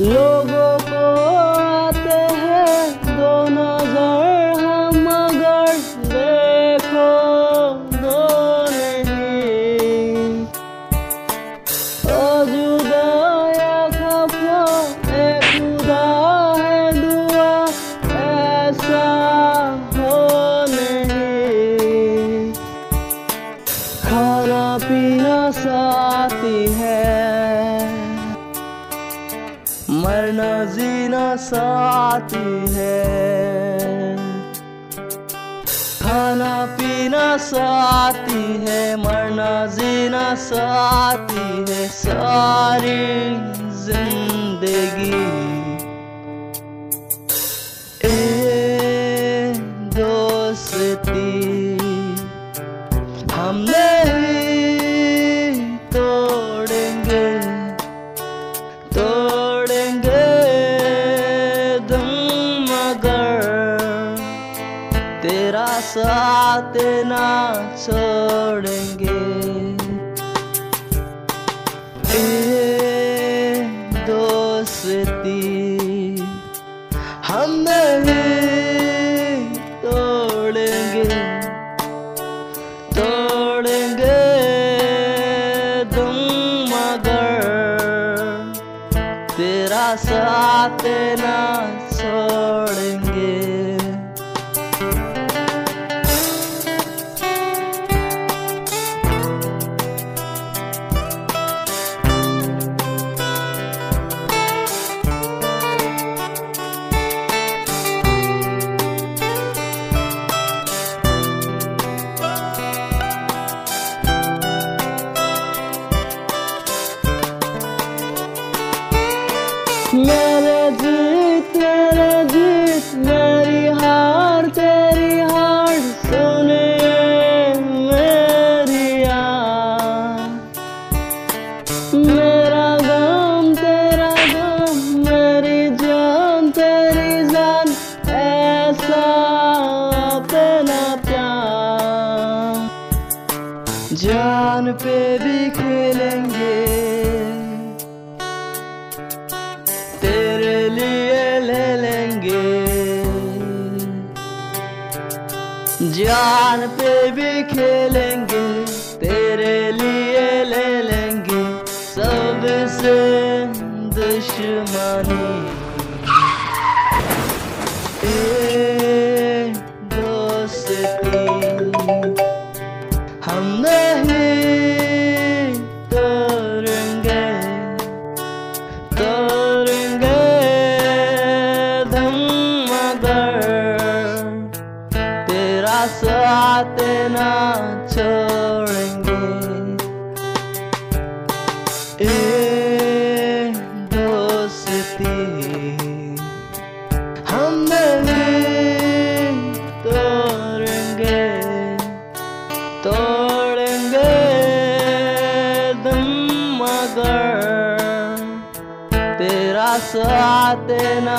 लोगों को पीना साथी है। मरना जीना साथी है। खाना पीना साथी है, मरना जीना साथी है। सारी ज़िंदगी ए दोस्ती। हम साथ ना छोड़ेंगे ए दोस्ती हम नहीं तोड़ेंगे तोड़ेंगे तुम मगर तेरा साथ ना छोड़ेंगे जान पे भी खेलेंगे। तेरे लिए ले लेंगे। जान पे भी खेलेंगे, तेरे लिए ले लेंगे। सबसे दुश्मनी हम नहीं तोड़ेंगे तोड़ेंगे दम मगर तेरा साथ ना छोड़ेंगे साथ ना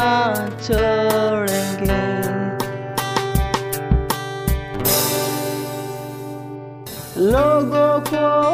छोड़ेंगे। लोगों को